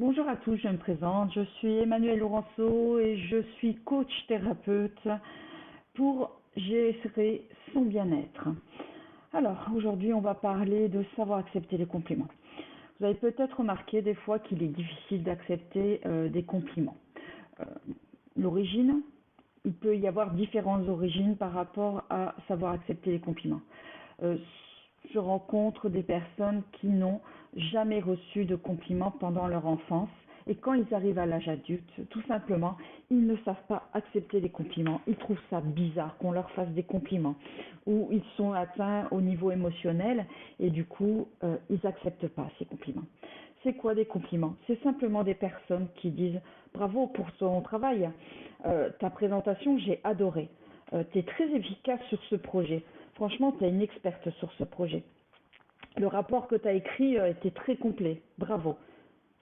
Bonjour à tous, je me présente. Je suis Emmanuel Laurenceau et je suis coach thérapeute pour gérer son bien-être. Alors, aujourd'hui, on va parler de savoir accepter les compliments. Vous avez peut-être remarqué des fois qu'il est difficile d'accepter euh, des compliments. Euh, l'origine, il peut y avoir différentes origines par rapport à savoir accepter les compliments. Euh, je rencontre des personnes qui n'ont jamais reçu de compliments pendant leur enfance et quand ils arrivent à l'âge adulte, tout simplement, ils ne savent pas accepter les compliments. Ils trouvent ça bizarre qu'on leur fasse des compliments. Ou ils sont atteints au niveau émotionnel et du coup, euh, ils n'acceptent pas ces compliments. C'est quoi des compliments? C'est simplement des personnes qui disent bravo pour ton travail, euh, ta présentation, j'ai adoré. Euh, tu es très efficace sur ce projet. Franchement, tu es une experte sur ce projet. Le rapport que tu as écrit euh, était très complet. Bravo.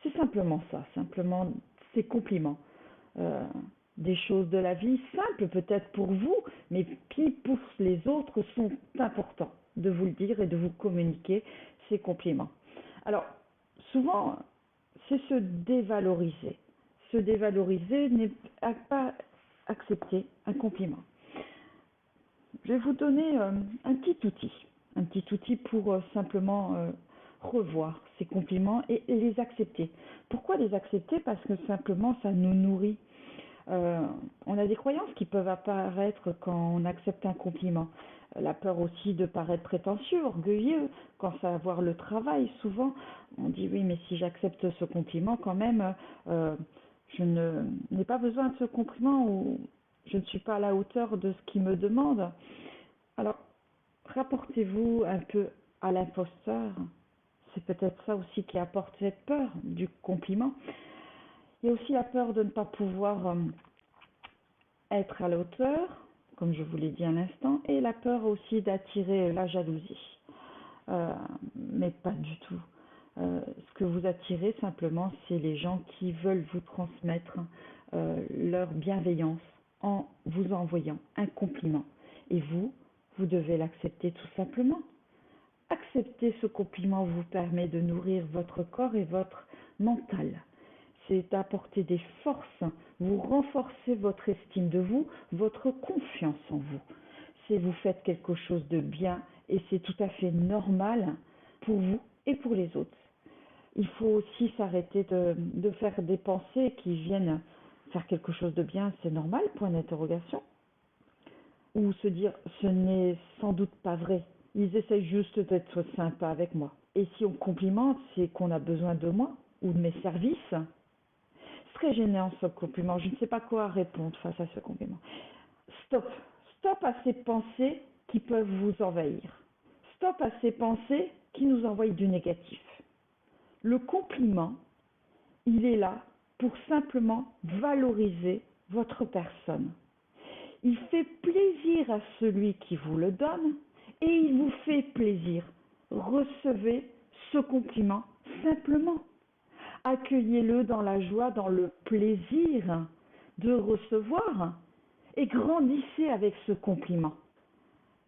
C'est simplement ça, simplement ces compliments. Euh, des choses de la vie simples peut-être pour vous, mais qui pour les autres sont importants de vous le dire et de vous communiquer ces compliments. Alors, souvent, c'est se dévaloriser. Se dévaloriser n'est pas accepter un compliment. Je vais vous donner euh, un petit outil, un petit outil pour euh, simplement euh, revoir ces compliments et, les accepter. Pourquoi les accepter? Parce que simplement ça nous nourrit. on a des croyances qui peuvent apparaître quand on accepte un compliment. La peur aussi de paraître prétentieux, orgueilleux, quand ça va voir le travail. Souvent, on dit oui, mais si j'accepte ce compliment, quand même, je n'ai pas besoin de ce compliment ou je ne suis pas à la hauteur de ce qu'il me demande. Alors, rapportez-vous un peu à l'imposteur. C'est peut-être ça aussi qui apporte cette peur du compliment. Il y a aussi la peur de ne pas pouvoir euh, être à la hauteur, comme je vous l'ai dit à l'instant, et la peur aussi d'attirer la jalousie. Euh, mais pas du tout. Euh, ce que vous attirez simplement, c'est les gens qui veulent vous transmettre leur bienveillance, en vous envoyant un compliment. Et vous, vous devez l'accepter tout simplement. Accepter ce compliment vous permet de nourrir votre corps et votre mental. C'est apporter des forces, vous renforcez votre estime de vous, votre confiance en vous. C'est vous faites quelque chose de bien et c'est tout à fait normal pour vous et pour les autres. Il faut aussi s'arrêter de, de faire des pensées qui viennent faire quelque chose de bien, c'est normal, point d'interrogation. Ou se dire, ce n'est sans doute pas vrai. Ils essayent juste d'être sympas avec moi. Et si on complimente, c'est qu'on a besoin de moi ou de mes services. Très gênant ce compliment. Je ne sais pas quoi répondre face à ce compliment. Stop. Stop à ces pensées qui peuvent vous envahir. Stop à ces pensées qui nous envoient du négatif. Le compliment, il est là pour simplement valoriser votre personne. Il fait plaisir à celui qui vous le donne et il vous fait plaisir. Recevez ce compliment simplement. Accueillez-le dans la joie, dans le plaisir de recevoir et grandissez avec ce compliment.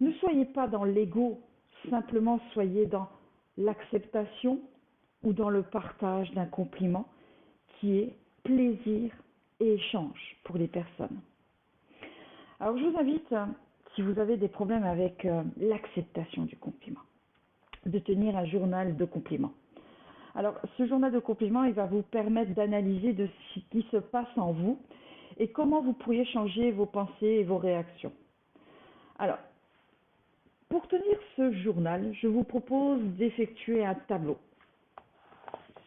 Ne soyez pas dans l'ego, simplement soyez dans l'acceptation ou dans le partage d'un compliment qui est plaisir et échange pour les personnes. Alors je vous invite, si vous avez des problèmes avec euh, l'acceptation du compliment, de tenir un journal de compliments. Alors ce journal de compliments, il va vous permettre d'analyser de ce qui se passe en vous et comment vous pourriez changer vos pensées et vos réactions. Alors, pour tenir ce journal, je vous propose d'effectuer un tableau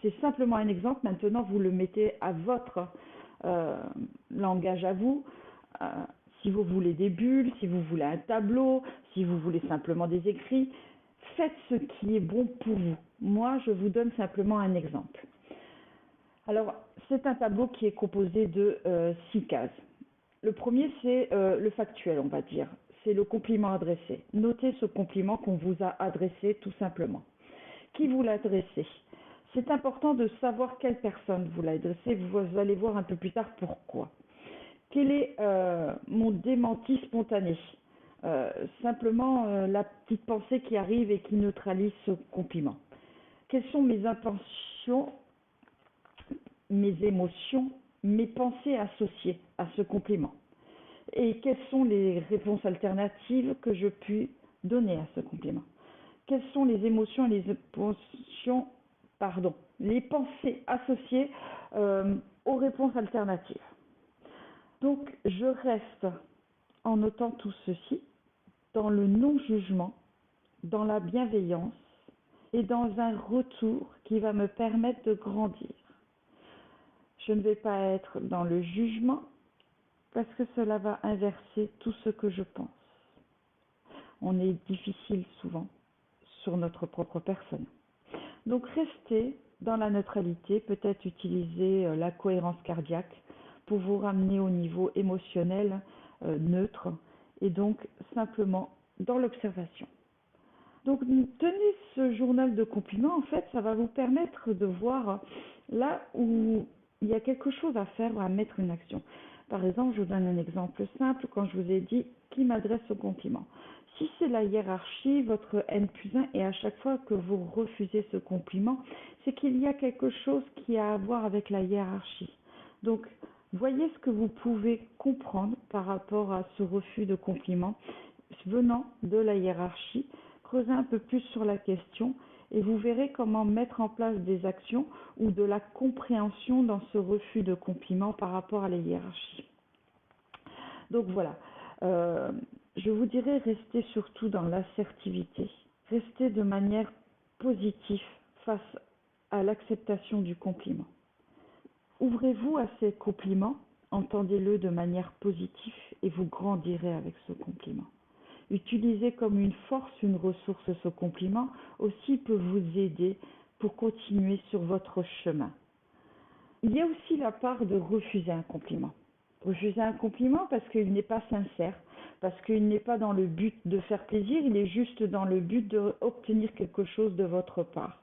c'est simplement un exemple. Maintenant, vous le mettez à votre euh, langage à vous. Euh, si vous voulez des bulles, si vous voulez un tableau, si vous voulez simplement des écrits, faites ce qui est bon pour vous. Moi, je vous donne simplement un exemple. Alors, c'est un tableau qui est composé de euh, six cases. Le premier, c'est le factuel, on va dire. C'est le compliment adressé. Notez ce compliment qu'on vous a adressé tout simplement. Qui vous l'a adressé? C'est important de savoir quelle personne vous l'a adressé. Vous allez voir un peu plus tard pourquoi. Quel est euh, mon démenti spontané? Euh, Simplement euh, la petite pensée qui arrive et qui neutralise ce compliment. Quelles sont mes intentions mes émotions, mes pensées associées à ce compliment? Et quelles sont les réponses alternatives que je puis donner à ce compliment? Quelles sont les émotions et les émotions, pardon, les pensées associées euh, aux réponses alternatives Donc, je reste en notant tout ceci dans le non-jugement, dans la bienveillance et dans un retour qui va me permettre de grandir. Je ne vais pas être dans le jugement parce que cela va inverser tout ce que je pense. On est difficile souvent sur notre propre personne. Donc restez dans la neutralité, peut-être utiliser euh, la cohérence cardiaque pour vous ramener au niveau émotionnel euh, neutre et donc simplement dans l'observation. Donc tenez ce journal de compliments, en fait, ça va vous permettre de voir là où il y a quelque chose à faire ou à mettre une action. Par exemple, je vous donne un exemple simple quand je vous ai dit qui m'adresse au compliment. Si c'est la hiérarchie, votre N plus 1, et à chaque fois que vous refusez ce compliment, c'est qu'il y a quelque chose qui a à voir avec la hiérarchie. Donc, voyez ce que vous pouvez comprendre par rapport à ce refus de compliment venant de la hiérarchie. Creusez un peu plus sur la question et vous verrez comment mettre en place des actions ou de la compréhension dans ce refus de compliment par rapport à la hiérarchie. Donc voilà, euh, je vous dirais restez surtout dans l'assertivité, restez de manière positive face à l'acceptation du compliment. Ouvrez-vous à ces compliments, entendez-le de manière positive et vous grandirez avec ce compliment. Utilisez comme une force, une ressource ce compliment aussi peut vous aider pour continuer sur votre chemin. Il y a aussi la part de refuser un compliment. Refuser un compliment parce qu'il n'est pas sincère, parce qu'il n'est pas dans le but de faire plaisir, il est juste dans le but d'obtenir quelque chose de votre part.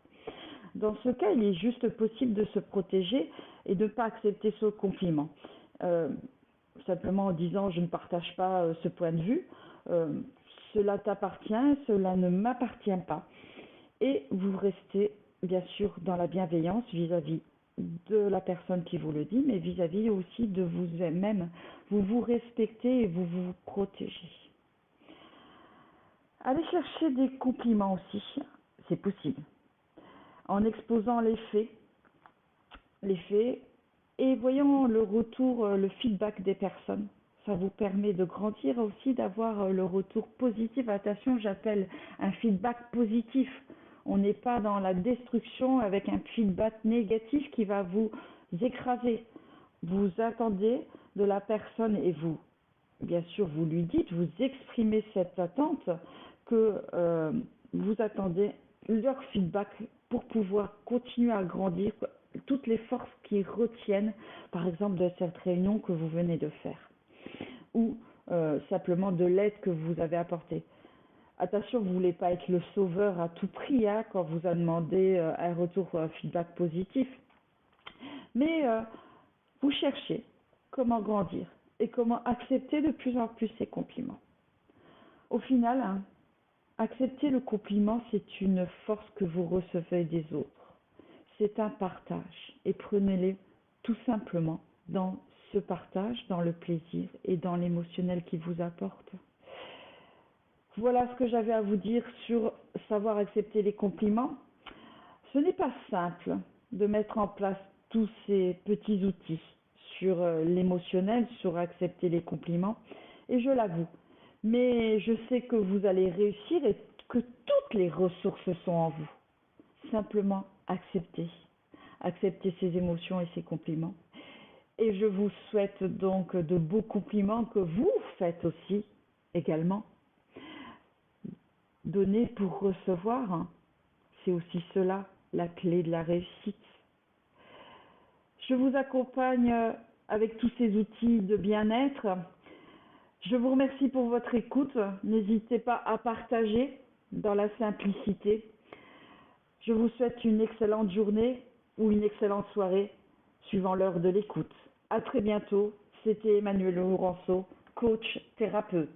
Dans ce cas, il est juste possible de se protéger et de ne pas accepter ce compliment. Euh, simplement en disant je ne partage pas euh, ce point de vue, euh, cela t'appartient, cela ne m'appartient pas. Et vous restez bien sûr dans la bienveillance vis-à-vis de la personne qui vous le dit, mais vis-à-vis aussi de vous-même. Vous vous respectez et vous vous protégez. Allez chercher des compliments aussi, c'est possible. En exposant les faits, les faits, et voyons le retour, le feedback des personnes ça vous permet de grandir aussi, d'avoir euh, le retour positif. Attention, j'appelle un feedback positif. On n'est pas dans la destruction avec un feedback négatif qui va vous écraser. Vous attendez de la personne et vous, bien sûr, vous lui dites, vous exprimez cette attente que euh, vous attendez leur feedback pour pouvoir continuer à grandir toutes les forces qui retiennent, par exemple, de cette réunion que vous venez de faire ou euh, simplement de l'aide que vous avez apportée. Attention, vous voulez pas être le sauveur à tout prix hein, quand vous a demandé euh, un retour euh, feedback positif. Mais vous cherchez comment grandir et comment accepter de plus en plus ces compliments. Au final, hein, accepter le compliment, c'est une force que vous recevez des autres. C'est un partage et prenez-les tout simplement dans ce partage dans le plaisir et dans l'émotionnel qu'il vous apporte. Voilà ce que j'avais à vous dire sur savoir accepter les compliments. Ce n'est pas simple de mettre en place tous ces petits outils sur euh, l'émotionnel, sur accepter les compliments, et je l'avoue. Mais je sais que vous allez réussir et que toutes les ressources sont en vous. Simplement accepter. Accepter ses émotions et ses compliments. Et je vous souhaite donc de beaux compliments que vous faites aussi également. Donner pour recevoir, c'est aussi cela la clé de la réussite. Je vous accompagne avec tous ces outils de bien-être. Je vous remercie pour votre écoute. N'hésitez pas à partager dans la simplicité. Je vous souhaite une excellente journée ou une excellente soirée suivant l'heure de l'écoute. À très bientôt. C'était Emmanuel Laurenceau, coach thérapeute.